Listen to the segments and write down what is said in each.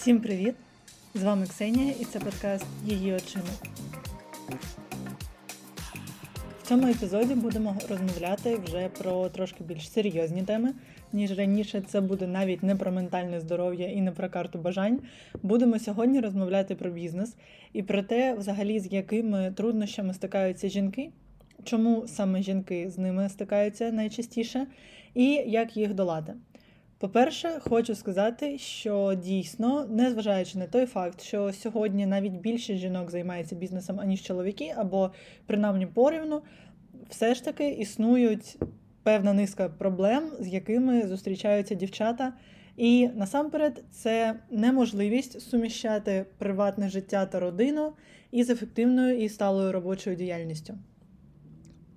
Всім привіт! З вами Ксенія і це подкаст Її очима. В цьому епізоді будемо розмовляти вже про трошки більш серйозні теми, ніж раніше. Це буде навіть не про ментальне здоров'я і не про карту бажань. Будемо сьогодні розмовляти про бізнес і про те, взагалі, з якими труднощами стикаються жінки, чому саме жінки з ними стикаються найчастіше, і як їх долати. По-перше, хочу сказати, що дійсно, незважаючи на той факт, що сьогодні навіть більше жінок займається бізнесом, аніж чоловіки, або принаймні порівну, все ж таки існують певна низка проблем, з якими зустрічаються дівчата. І насамперед це неможливість суміщати приватне життя та родину із ефективною і сталою робочою діяльністю.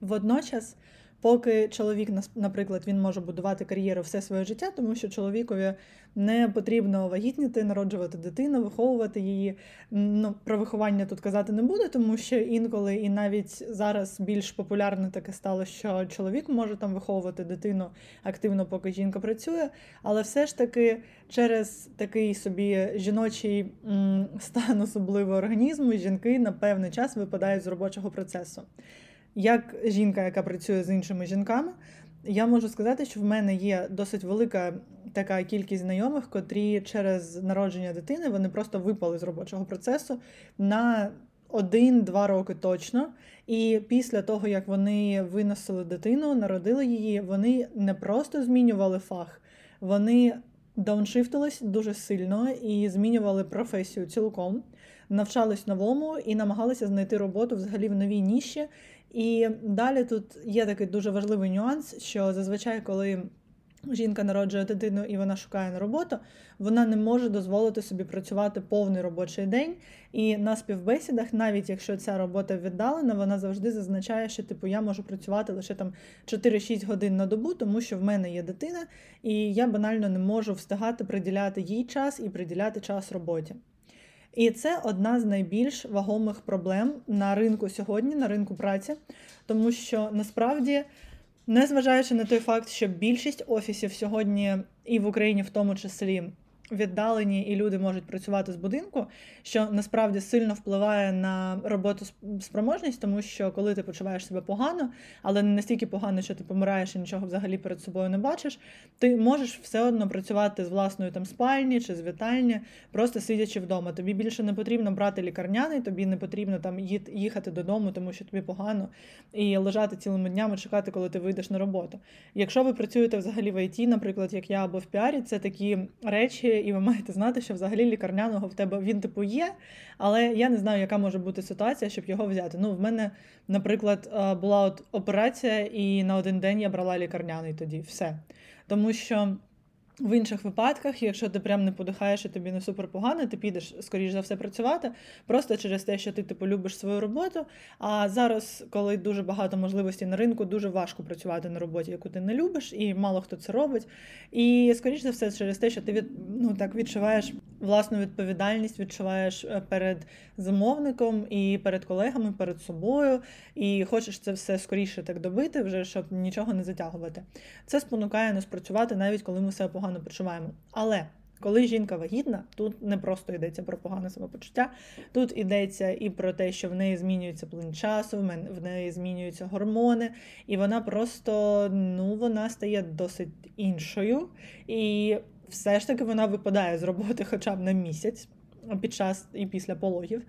Водночас Поки чоловік, наприклад, він може будувати кар'єру все своє життя, тому що чоловікові не потрібно вагітніти, народжувати дитину, виховувати її. Ну, Про виховання тут казати не буду, тому що інколи і навіть зараз більш популярне таке стало, що чоловік може там виховувати дитину активно, поки жінка працює. Але все ж таки через такий собі жіночий стан особливого організму жінки на певний час випадають з робочого процесу. Як жінка, яка працює з іншими жінками, я можу сказати, що в мене є досить велика така кількість знайомих, котрі через народження дитини вони просто випали з робочого процесу на один-два роки точно. І після того, як вони виносили дитину, народили її, вони не просто змінювали фах, вони дауншифтились дуже сильно і змінювали професію цілком, навчались новому і намагалися знайти роботу взагалі в новій ніші. І далі тут є такий дуже важливий нюанс, що зазвичай, коли жінка народжує дитину і вона шукає на роботу, вона не може дозволити собі працювати повний робочий день. І на співбесідах, навіть якщо ця робота віддалена, вона завжди зазначає, що типу я можу працювати лише там 4-6 годин на добу, тому що в мене є дитина, і я банально не можу встигати приділяти їй час і приділяти час роботі. І це одна з найбільш вагомих проблем на ринку сьогодні, на ринку праці, тому що насправді, незважаючи на той факт, що більшість офісів сьогодні і в Україні в тому числі віддалені і люди можуть працювати з будинку, що насправді сильно впливає на роботу спроможність, тому що коли ти почуваєш себе погано, але не настільки погано, що ти помираєш і нічого взагалі перед собою не бачиш, ти можеш все одно працювати з власної там спальні чи з вітальні, просто сидячи вдома. Тобі більше не потрібно брати лікарняний, тобі не потрібно там їхати додому, тому що тобі погано, і лежати цілими днями, чекати, коли ти вийдеш на роботу. Якщо ви працюєте взагалі в ІТ, наприклад, як я або в піарі, це такі речі і ви маєте знати, що взагалі лікарняного в тебе він типу є, але я не знаю, яка може бути ситуація, щоб його взяти. Ну, в мене, наприклад, е, була от операція, і на один день я брала лікарняний тоді все. Тому що. В інших випадках, якщо ти прям не подихаєш і тобі не супер погано, ти підеш, скоріш за все, працювати просто через те, що ти типу любиш свою роботу. А зараз, коли дуже багато можливостей на ринку, дуже важко працювати на роботі, яку ти не любиш, і мало хто це робить. І скоріш за все, через те, що ти від ну так відчуваєш власну відповідальність, відчуваєш е, перед замовником і перед колегами, перед собою, і хочеш це все скоріше так добити, вже щоб нічого не затягувати. Це спонукає нас працювати навіть коли ми себе погано почуваємо. Але коли жінка вагітна, тут не просто йдеться про погане самопочуття, тут йдеться і про те, що в неї змінюється плин часу, в неї змінюються гормони, і вона просто ну, вона стає досить іншою. І все ж таки вона випадає з роботи хоча б на місяць під час і після пологів.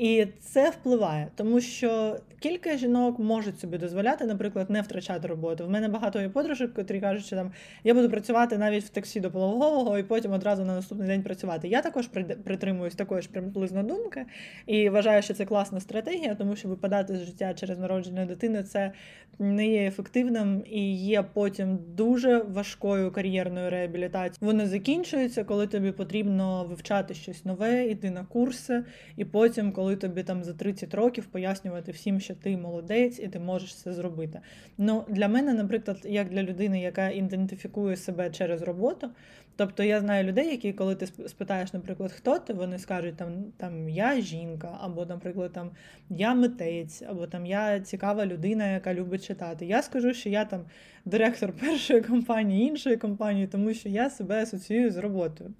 І це впливає, тому що кілька жінок можуть собі дозволяти, наприклад, не втрачати роботу. В мене багато є подружок, котрі кажуть, що там я буду працювати навіть в таксі до пологового і потім одразу на наступний день працювати. Я також притримуюсь такої ж приблизно думки і вважаю, що це класна стратегія, тому що випадати з життя через народження дитини це не є ефективним і є потім дуже важкою кар'єрною реабілітацією. Вони закінчуються, коли тобі потрібно вивчати щось нове, йти на курси, і потім коли тобі там за 30 років пояснювати всім, що ти молодець і ти можеш це зробити. Ну, Для мене, наприклад, як для людини, яка ідентифікує себе через роботу, тобто я знаю людей, які, коли ти спитаєш, наприклад, хто ти, вони скажуть, там, там я жінка, або, наприклад, там я митець, або там я цікава людина, яка любить читати. Я скажу, що я там директор першої компанії, іншої компанії, тому що я себе асоціюю з роботою.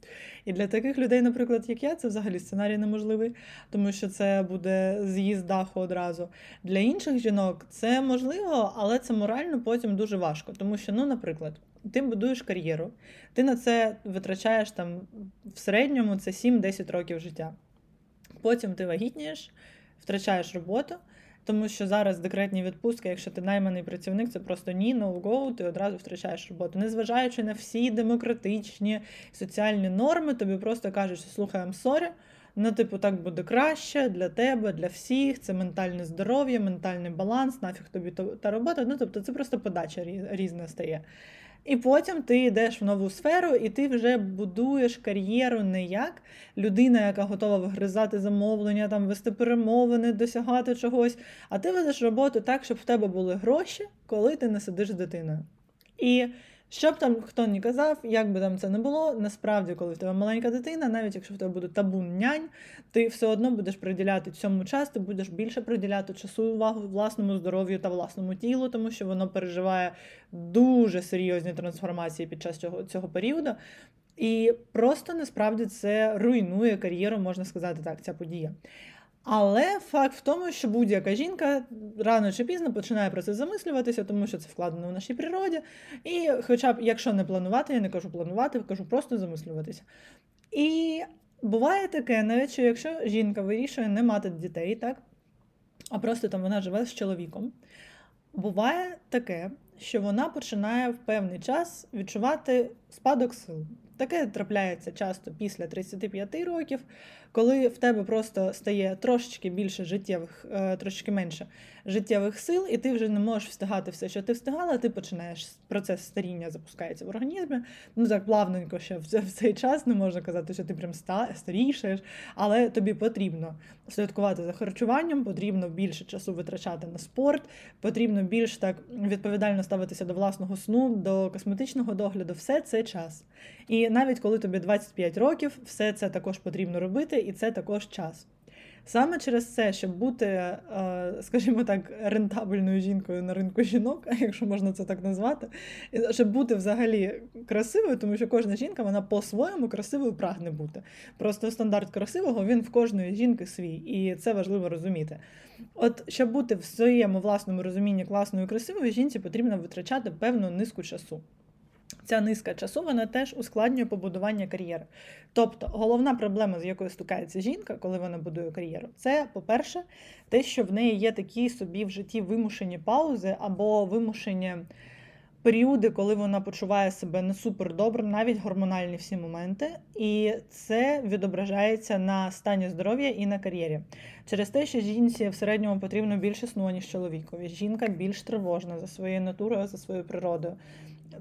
І для таких людей, наприклад, як я, це взагалі сценарій неможливий, тому що це буде з'їзд даху одразу. Для інших жінок це можливо, але це морально потім дуже важко. Тому що, ну, наприклад, ти будуєш кар'єру, ти на це витрачаєш там в середньому це 7-10 років життя. Потім ти вагітнієш, втрачаєш роботу. Тому що зараз декретні відпустки, якщо ти найманий працівник, це просто ні, no go, ти одразу втрачаєш роботу. Незважаючи на всі демократичні соціальні норми, тобі просто кажуть, що слухай, I'm sorry, ну, типу, так буде краще для тебе, для всіх. Це ментальне здоров'я, ментальний баланс, нафіг тобі та робота. Ну, тобто, це просто подача різна стає. І потім ти йдеш в нову сферу, і ти вже будуєш кар'єру не як людина, яка готова вигризати замовлення, там вести перемовини, досягати чогось. А ти ведеш роботу так, щоб в тебе були гроші, коли ти не сидиш з дитиною. І що б там хто не казав, як би там це не було, насправді, коли в тебе маленька дитина, навіть якщо в тебе буде табун нянь, ти все одно будеш приділяти цьому час, ти будеш більше приділяти часу увагу власному здоров'ю та власному тілу, тому що воно переживає дуже серйозні трансформації під час цього, цього періоду. І просто насправді це руйнує кар'єру, можна сказати так, ця подія. Але факт в тому, що будь-яка жінка рано чи пізно починає про це замислюватися, тому що це вкладено в нашій природі. І, хоча б, якщо не планувати, я не кажу планувати, кажу просто замислюватися. І буває таке, навіть що якщо жінка вирішує не мати дітей, так, а просто там вона живе з чоловіком, буває таке, що вона починає в певний час відчувати спадок сил. Таке трапляється часто після 35 років, коли в тебе просто стає трошечки більше життєвих, е, трошечки менше життєвих сил, і ти вже не можеш встигати все, що ти встигала, ти починаєш процес старіння запускається в організмі. Ну так плавненько ще в цей час не можна казати, що ти прям старішаєш, але тобі потрібно слідкувати за харчуванням, потрібно більше часу витрачати на спорт, потрібно більш так відповідально ставитися до власного сну, до косметичного догляду. Все це час. І навіть коли тобі 25 років, все це також потрібно робити, і це також час. Саме через це, щоб бути, е, скажімо так, рентабельною жінкою на ринку жінок, якщо можна це так назвати, щоб бути взагалі красивою, тому що кожна жінка вона по-своєму красивою прагне бути. Просто стандарт красивого він в кожної жінки свій, і це важливо розуміти. От щоб бути в своєму власному розумінні класною і красивою, жінці потрібно витрачати певну низку часу. Ця низка часу вона теж ускладнює побудування кар'єри. Тобто головна проблема, з якою стикається жінка, коли вона будує кар'єру, це, по-перше, те, що в неї є такі собі в житті вимушені паузи або вимушені періоди, коли вона почуває себе не супер добре, навіть гормональні всі моменти, і це відображається на стані здоров'я і на кар'єрі. Через те, що жінці в середньому потрібно більше сну, ніж чоловікові. Жінка більш тривожна за своєю натурою, за своєю природою.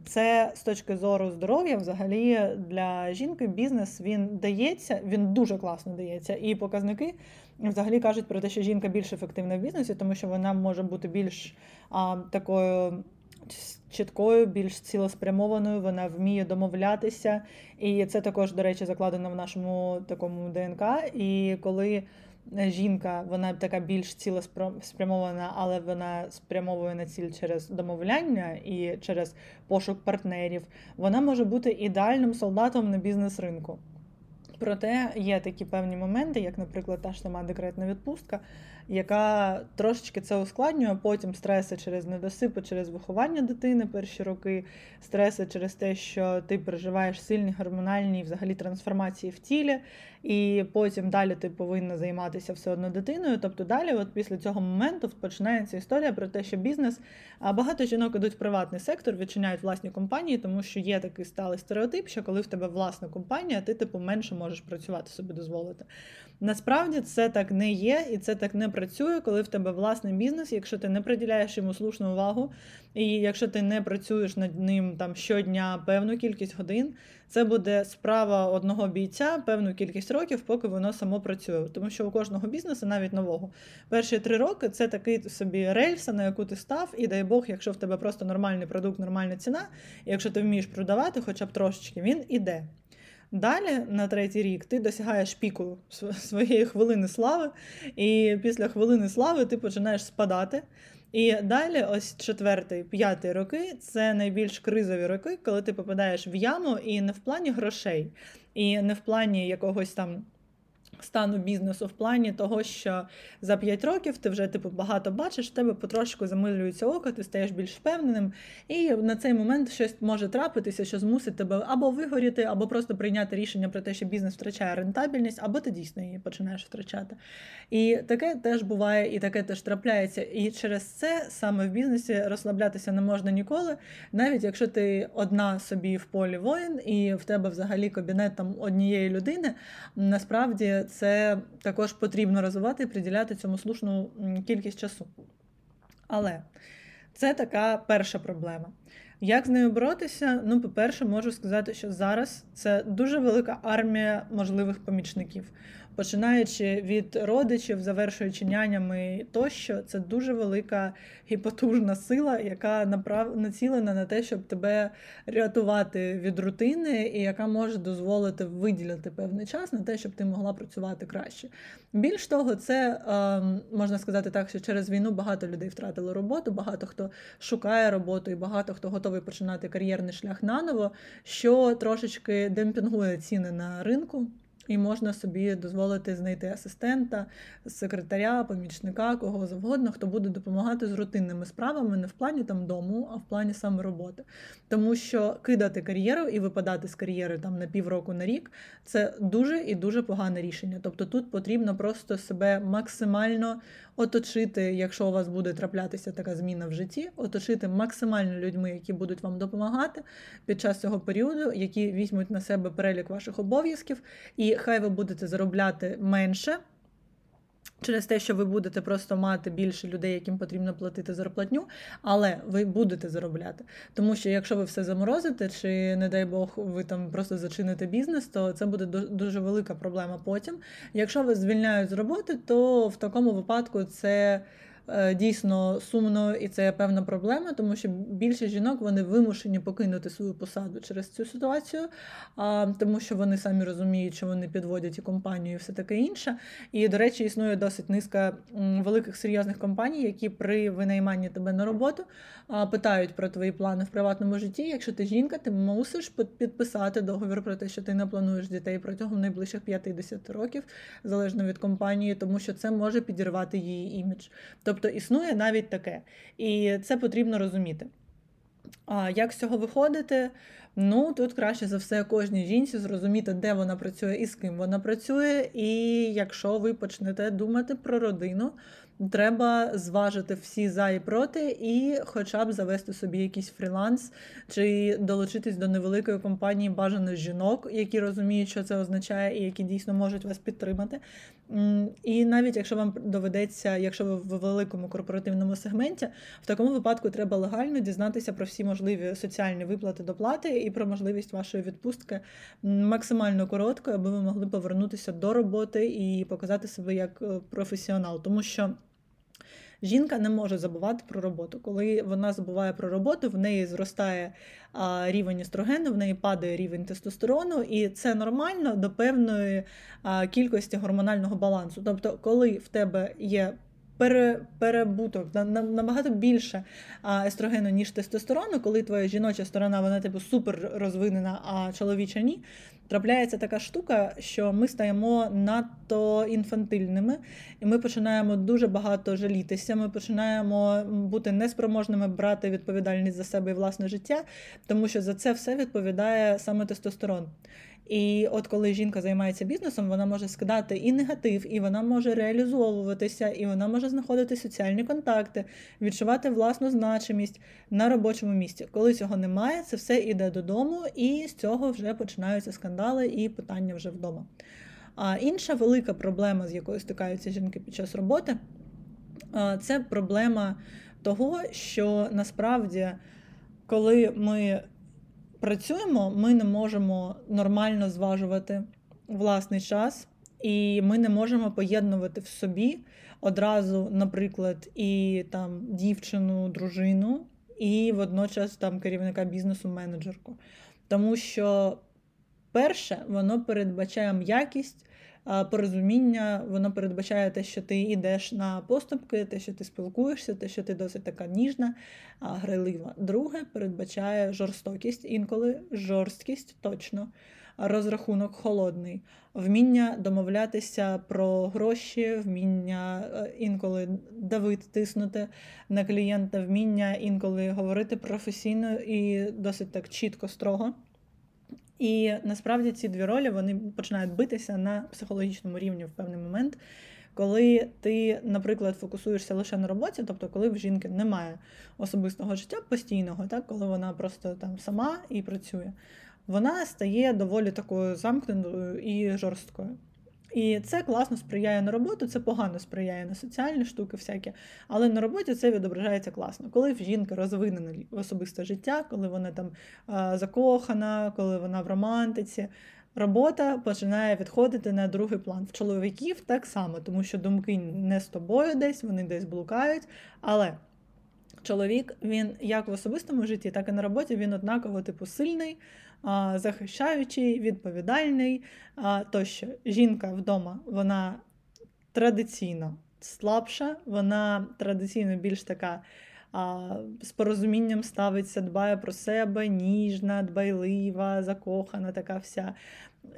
Це з точки зору здоров'я, взагалі для жінки бізнес він дається, він дуже класно дається. І показники взагалі кажуть про те, що жінка більш ефективна в бізнесі, тому що вона може бути більш а, такою чіткою, більш цілеспрямованою, вона вміє домовлятися. І це також, до речі, закладено в нашому такому ДНК. І коли жінка, вона така більш цілеспрямована, але вона спрямовує на ціль через домовляння і через пошук партнерів, вона може бути ідеальним солдатом на бізнес-ринку. Проте є такі певні моменти, як, наприклад, та ж сама декретна відпустка, яка трошечки це ускладнює. Потім стреси через недосипи, через виховання дитини перші роки, стреси через те, що ти переживаєш сильні гормональні взагалі трансформації в тілі, і потім далі ти повинна займатися все одно дитиною. Тобто далі, от після цього моменту, починається історія про те, що бізнес багато жінок ідуть в приватний сектор, відчиняють власні компанії, тому що є такий сталий стереотип, що коли в тебе власна компанія, ти типу менше можеш працювати собі дозволити. Насправді це так не є, і це так не працює, коли в тебе власний бізнес, якщо ти не приділяєш йому слушну увагу, і якщо ти не працюєш над ним там щодня певну кількість годин, це буде справа одного бійця певну кількість років, поки воно само працює. Тому що у кожного бізнесу, навіть нового, перші три роки це такий собі рельса, на яку ти став, і дай Бог, якщо в тебе просто нормальний продукт, нормальна ціна, і якщо ти вмієш продавати, хоча б трошечки, він іде. Далі, на третій рік, ти досягаєш піку своєї хвилини слави, і після хвилини слави ти починаєш спадати. І далі, ось четвертий, п'ятий роки це найбільш кризові роки, коли ти попадаєш в яму і не в плані грошей, і не в плані якогось там стану бізнесу в плані того, що за 5 років ти вже типу багато бачиш, в тебе потрошку замилюється око, ти стаєш більш впевненим, і на цей момент щось може трапитися, що змусить тебе або вигоріти, або просто прийняти рішення про те, що бізнес втрачає рентабельність, або ти дійсно її починаєш втрачати. І таке теж буває, і таке теж трапляється. І через це саме в бізнесі розслаблятися не можна ніколи, навіть якщо ти одна собі в полі воїн, і в тебе взагалі кабінет там однієї людини, насправді це також потрібно розвивати і приділяти цьому слушну кількість часу. Але це така перша проблема. Як з нею боротися? Ну, по-перше, можу сказати, що зараз це дуже велика армія можливих помічників починаючи від родичів, завершуючи нянями тощо, це дуже велика і потужна сила, яка направ... націлена на те, щоб тебе рятувати від рутини, і яка може дозволити виділити певний час на те, щоб ти могла працювати краще. Більш того, це ем, можна сказати так, що через війну багато людей втратили роботу, багато хто шукає роботу, і багато хто готовий починати кар'єрний шлях наново, що трошечки демпінгує ціни на ринку і можна собі дозволити знайти асистента, секретаря, помічника, кого завгодно, хто буде допомагати з рутинними справами, не в плані там дому, а в плані саме роботи. Тому що кидати кар'єру і випадати з кар'єри там на півроку на рік це дуже і дуже погане рішення. Тобто тут потрібно просто себе максимально оточити, якщо у вас буде траплятися така зміна в житті, оточити максимально людьми, які будуть вам допомагати під час цього періоду, які візьмуть на себе перелік ваших обов'язків, і хай ви будете заробляти менше. Через те, що ви будете просто мати більше людей, яким потрібно платити зарплатню, але ви будете заробляти. Тому що якщо ви все заморозите, чи, не дай Бог, ви там просто зачините бізнес, то це буде дуже велика проблема потім. Якщо ви звільняють з роботи, то в такому випадку це. Е, дійсно сумно, і це певна проблема, тому що більшість жінок вони вимушені покинути свою посаду через цю ситуацію, тому що вони самі розуміють, що вони підводять і компанію, і все таке інше. І, до речі, існує досить низка великих серйозних компаній, які при винайманні тебе на роботу питають про твої плани в приватному житті. Якщо ти жінка, ти мусиш підписати договір про те, що ти не плануєш дітей протягом найближчих 50 років, залежно від компанії, тому що це може підірвати її імідж. Тобто Тобто існує навіть таке. І це потрібно розуміти. А як з цього виходити? Ну, тут краще за все кожній жінці зрозуміти, де вона працює і з ким вона працює. І якщо ви почнете думати про родину, треба зважити всі за і проти, і хоча б завести собі якийсь фріланс, чи долучитись до невеликої компанії бажаних жінок, які розуміють, що це означає, і які дійсно можуть вас підтримати. І навіть якщо вам доведеться, якщо ви в великому корпоративному сегменті, в такому випадку треба легально дізнатися про всі можливі соціальні виплати доплати і про можливість вашої відпустки максимально короткою, аби ви могли повернутися до роботи і показати себе як е, професіонал, тому що. Жінка не може забувати про роботу. Коли вона забуває про роботу, в неї зростає рівень естрогену, в неї падає рівень тестостерону, і це нормально до певної кількості гормонального балансу. Тобто, коли в тебе є пере, перебуток набагато більше естрогену, ніж тестостерону, коли твоя жіноча сторона вона типу супер розвинена, а чоловіча ні. Трапляється така штука, що ми стаємо надто інфантильними, і ми починаємо дуже багато жалітися. Ми починаємо бути неспроможними брати відповідальність за себе і власне життя, тому що за це все відповідає саме тестостерон. І от коли жінка займається бізнесом, вона може скидати і негатив, і вона може реалізовуватися, і вона може знаходити соціальні контакти, відчувати власну значимість на робочому місці. Коли цього немає, це все йде додому, і з цього вже починаються скандали і питання вже вдома. А інша велика проблема, з якою стикаються жінки під час роботи, Це проблема того, що насправді, коли ми працюємо, ми не можемо нормально зважувати власний час, і ми не можемо поєднувати в собі одразу, наприклад, і там дівчину, дружину, і водночас там керівника бізнесу, менеджерку. Тому що перше, воно передбачає м'якість. Порозуміння, воно передбачає те, що ти йдеш на поступки, те, що ти спілкуєшся, те, що ти досить така ніжна, грайлива. Друге передбачає жорстокість, інколи жорсткість точно розрахунок холодний, вміння домовлятися про гроші, вміння е, інколи давити, тиснути на клієнта, вміння інколи говорити професійно і досить так чітко, строго. І насправді ці дві ролі вони починають битися на психологічному рівні в певний момент. Коли ти, наприклад, фокусуєшся лише на роботі, тобто коли в жінки немає особистого життя постійного, так коли вона просто там сама і працює, вона стає доволі такою замкненою і жорсткою. І це класно сприяє на роботу, це погано сприяє на соціальні штуки, всякі, але на роботі це відображається класно. Коли в жінки розвинене особисте життя, коли вона там закохана, коли вона в романтиці, робота починає відходити на другий план. В чоловіків так само, тому що думки не з тобою десь, вони десь блукають. Але чоловік, він як в особистому житті, так і на роботі він однаково типу сильний захищаючий, відповідальний. Тощо жінка вдома вона традиційно слабша, вона традиційно більш така. А, З порозумінням ставиться, дбає про себе, ніжна, дбайлива, закохана, така вся.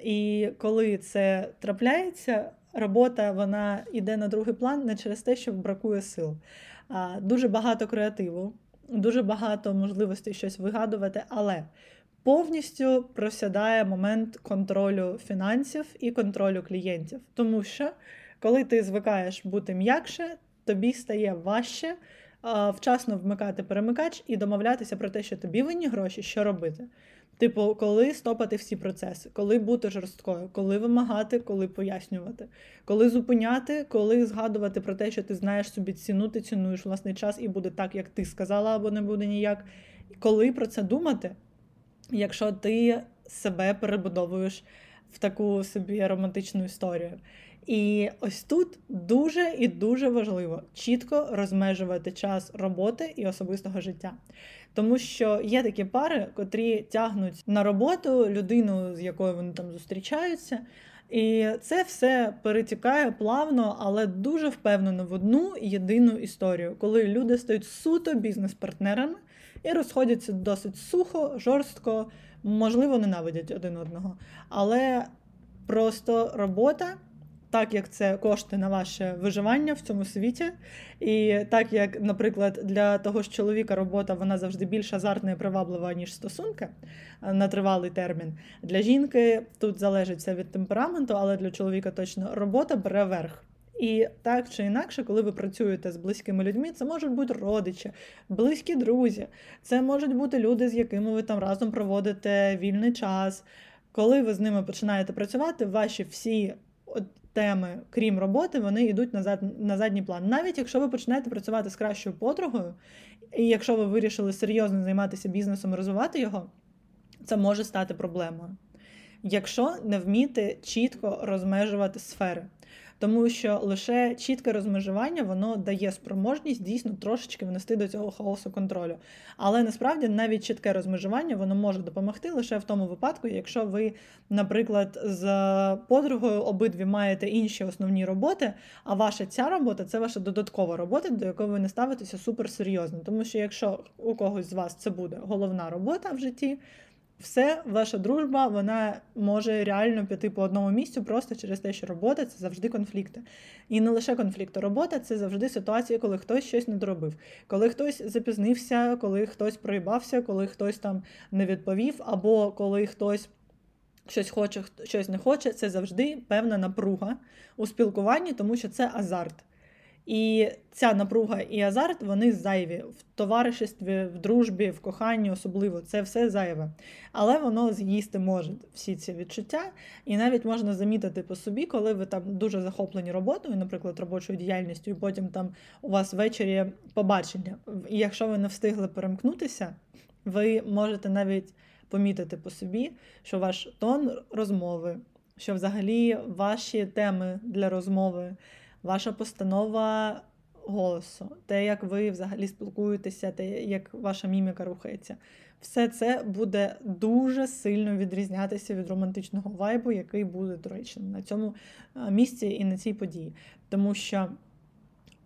І коли це трапляється, робота вона йде на другий план не через те, що бракує сил. А, Дуже багато креативу, дуже багато можливостей щось вигадувати, але повністю просядає момент контролю фінансів і контролю клієнтів. Тому що, коли ти звикаєш бути м'якше, тобі стає важче вчасно вмикати перемикач і домовлятися про те, що тобі винні гроші, що робити. Типу, коли стопати всі процеси, коли бути жорсткою, коли вимагати, коли пояснювати, коли зупиняти, коли згадувати про те, що ти знаєш собі ціну, ти цінуєш власний час і буде так, як ти сказала, або не буде ніяк. Коли про це думати, якщо ти себе перебудовуєш в таку собі романтичну історію. І ось тут дуже і дуже важливо чітко розмежувати час роботи і особистого життя. Тому що є такі пари, котрі тягнуть на роботу людину, з якою вони там зустрічаються. І це все перетікає плавно, але дуже впевнено в одну єдину історію, коли люди стають суто бізнес-партнерами і розходяться досить сухо, жорстко можливо, ненавидять один одного. Але просто робота, так як це кошти на ваше виживання в цьому світі, і так як, наприклад, для того ж чоловіка робота вона завжди більш азартна і приваблива, ніж стосунки на тривалий термін. Для жінки тут залежить все від темпераменту, але для чоловіка точно робота бере верх. І так чи інакше, коли ви працюєте з близькими людьми, це можуть бути родичі, близькі друзі, це можуть бути люди, з якими ви там разом проводите вільний час. Коли ви з ними починаєте працювати, ваші всі теми, крім роботи, вони йдуть назад на задній план. Навіть якщо ви починаєте працювати з кращою подругою, і якщо ви вирішили серйозно займатися бізнесом і розвивати його, це може стати проблемою. Якщо не вміти чітко розмежувати сфери тому що лише чітке розмежування воно дає спроможність дійсно трошечки внести до цього хаосу контролю. Але насправді навіть чітке розмежування воно може допомогти лише в тому випадку, якщо ви, наприклад, з подругою обидві маєте інші основні роботи, а ваша ця робота це ваша додаткова робота, до якої ви не ставитеся суперсерйозно. Тому що якщо у когось з вас це буде головна робота в житті все, ваша дружба вона може реально піти по одному місцю просто через те, що робота це завжди конфлікти. І не лише конфлікти. Робота це завжди ситуація, коли хтось щось не доробив, коли хтось запізнився, коли хтось проїбався, коли хтось там не відповів, або коли хтось. Щось хоче, щось не хоче, це завжди певна напруга у спілкуванні, тому що це азарт. І ця напруга і азарт вони зайві в товаришестві, в дружбі, в коханні, особливо це все зайве. Але воно з'їсти може всі ці відчуття, і навіть можна замітити по собі, коли ви там дуже захоплені роботою, наприклад, робочою діяльністю, і потім там у вас ввечері побачення. І якщо ви не встигли перемкнутися, ви можете навіть помітити по собі, що ваш тон розмови, що взагалі ваші теми для розмови ваша постанова голосу, те, як ви взагалі спілкуєтеся, те, як ваша міміка рухається. Все це буде дуже сильно відрізнятися від романтичного вайбу, який буде доречним на цьому місці і на цій події. Тому що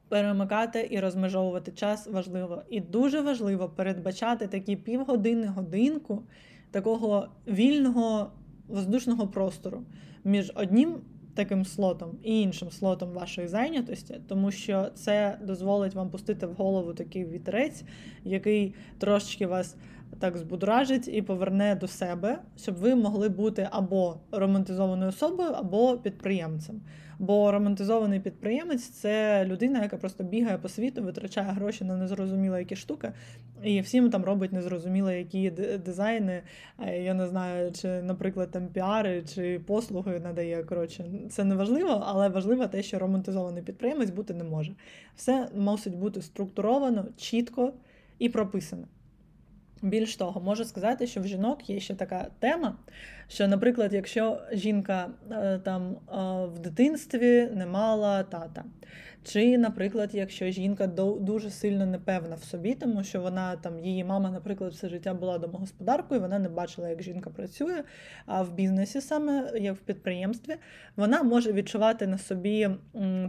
перемикати і розмежовувати час важливо. І дуже важливо передбачати такі півгодини, годинку такого вільного воздушного простору між одним таким слотом і іншим слотом вашої зайнятості, тому що це дозволить вам пустити в голову такий вітерець, який трошечки вас так збудражить і поверне до себе, щоб ви могли бути або романтизованою особою, або підприємцем. Бо романтизований підприємець це людина, яка просто бігає по світу, витрачає гроші на незрозуміло які штуки, і всім там робить незрозуміло які дизайни. Я не знаю, чи, наприклад, там піари чи послуги надає. Коротше, це не важливо, але важливо те, що романтизований підприємець бути не може. Все мусить бути структуровано, чітко і прописано. Більш того, можу сказати, що в жінок є ще така тема, що, наприклад, якщо жінка е, там е, в дитинстві не мала тата, чи, наприклад, якщо жінка дуже сильно непевна в собі, тому що вона там, її мама, наприклад, все життя була домогосподаркою, вона не бачила, як жінка працює, а в бізнесі, саме як в підприємстві, вона може відчувати на собі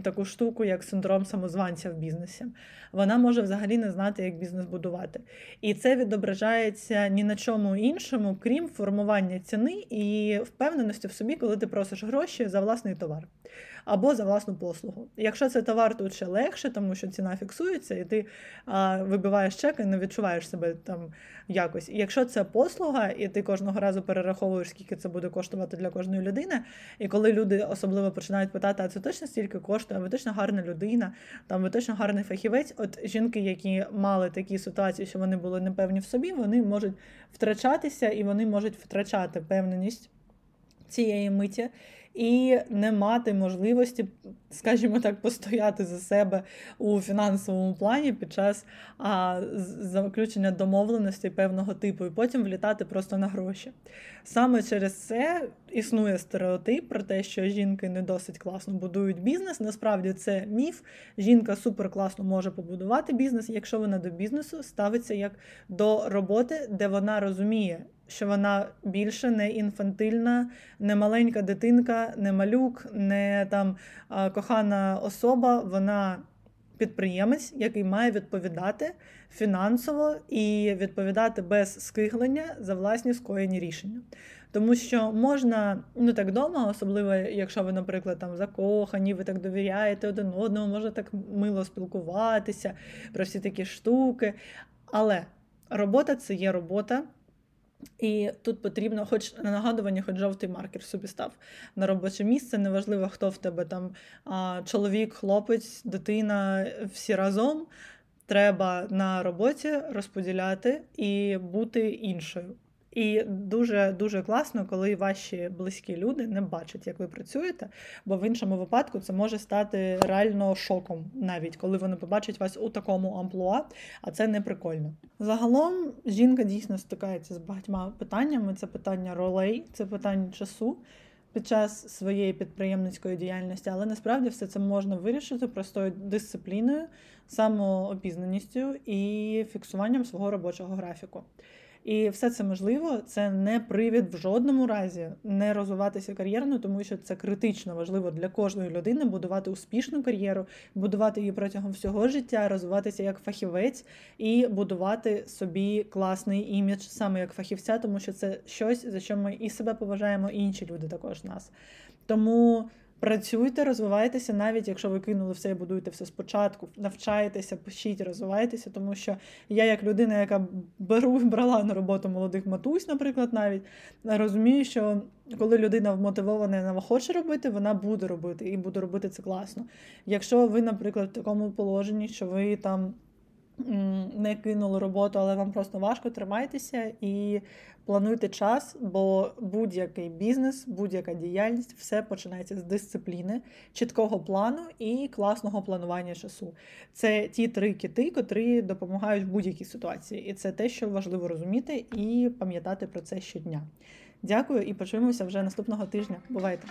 таку штуку, як синдром самозванця в бізнесі. Вона може взагалі не знати, як бізнес будувати. І це відображається ні на чому іншому, крім формування ціни і впевненості в собі, коли ти просиш гроші за власний товар або за власну послугу. Якщо це товар, тут ще легше, тому що ціна фіксується, і ти а, вибиваєш чек і не відчуваєш себе там якось. І якщо це послуга, і ти кожного разу перераховуєш, скільки це буде коштувати для кожної людини, і коли люди особливо починають питати, а це точно стільки коштує, а ви точно гарна людина, там ви точно гарний фахівець. От жінки, які мали такі ситуації, що вони були непевні в собі, вони можуть втрачатися і вони можуть втрачати певненість цієї миті і не мати можливості, скажімо так, постояти за себе у фінансовому плані під час а, заключення домовленості певного типу, і потім влітати просто на гроші. Саме через це існує стереотип про те, що жінки не досить класно будують бізнес. Насправді це міф. Жінка супер класно може побудувати бізнес, якщо вона до бізнесу ставиться як до роботи, де вона розуміє що вона більше не інфантильна, не маленька дитинка, не малюк, не там кохана особа. Вона підприємець, який має відповідати фінансово і відповідати без скиглення за власні скоєні рішення. Тому що можна ну так вдома, особливо якщо ви, наприклад, там закохані, ви так довіряєте один одному, можна так мило спілкуватися про всі такі штуки. Але робота це є робота. І тут потрібно, хоч на нагадування, хоч жовтий маркер собі став на робоче місце. Неважливо, хто в тебе там чоловік, хлопець, дитина, всі разом. Треба на роботі розподіляти і бути іншою. І дуже дуже класно, коли ваші близькі люди не бачать, як ви працюєте, бо в іншому випадку це може стати реально шоком, навіть коли вони побачать вас у такому амплуа, а це не прикольно. Загалом жінка дійсно стикається з багатьма питаннями: це питання ролей, це питання часу. Під час своєї підприємницької діяльності, але насправді все це можна вирішити простою дисципліною, самоопізнаністю і фіксуванням свого робочого графіку. І все це можливо, це не привід в жодному разі не розвиватися кар'єрно, тому що це критично важливо для кожної людини будувати успішну кар'єру, будувати її протягом всього життя, розвиватися як фахівець і будувати собі класний імідж саме як фахівця, тому що це щось, за що ми і себе поважаємо, і інші люди також нас. Тому Працюйте, розвивайтеся, навіть якщо ви кинули все і будуєте все спочатку, навчайтеся, пишіть, розвивайтеся, тому що я, як людина, яка беру брала на роботу молодих матусь, наприклад, навіть розумію, що коли людина вмотивована і вона хоче робити, вона буде робити і буде робити це класно. Якщо ви, наприклад, в такому положенні, що ви там не кинули роботу, але вам просто важко, тримайтеся і плануйте час, бо будь-який бізнес, будь-яка діяльність, все починається з дисципліни, чіткого плану і класного планування часу. Це ті три кити, котрі допомагають в будь-якій ситуації. І це те, що важливо розуміти і пам'ятати про це щодня. Дякую і почуємося вже наступного тижня. Бувайте!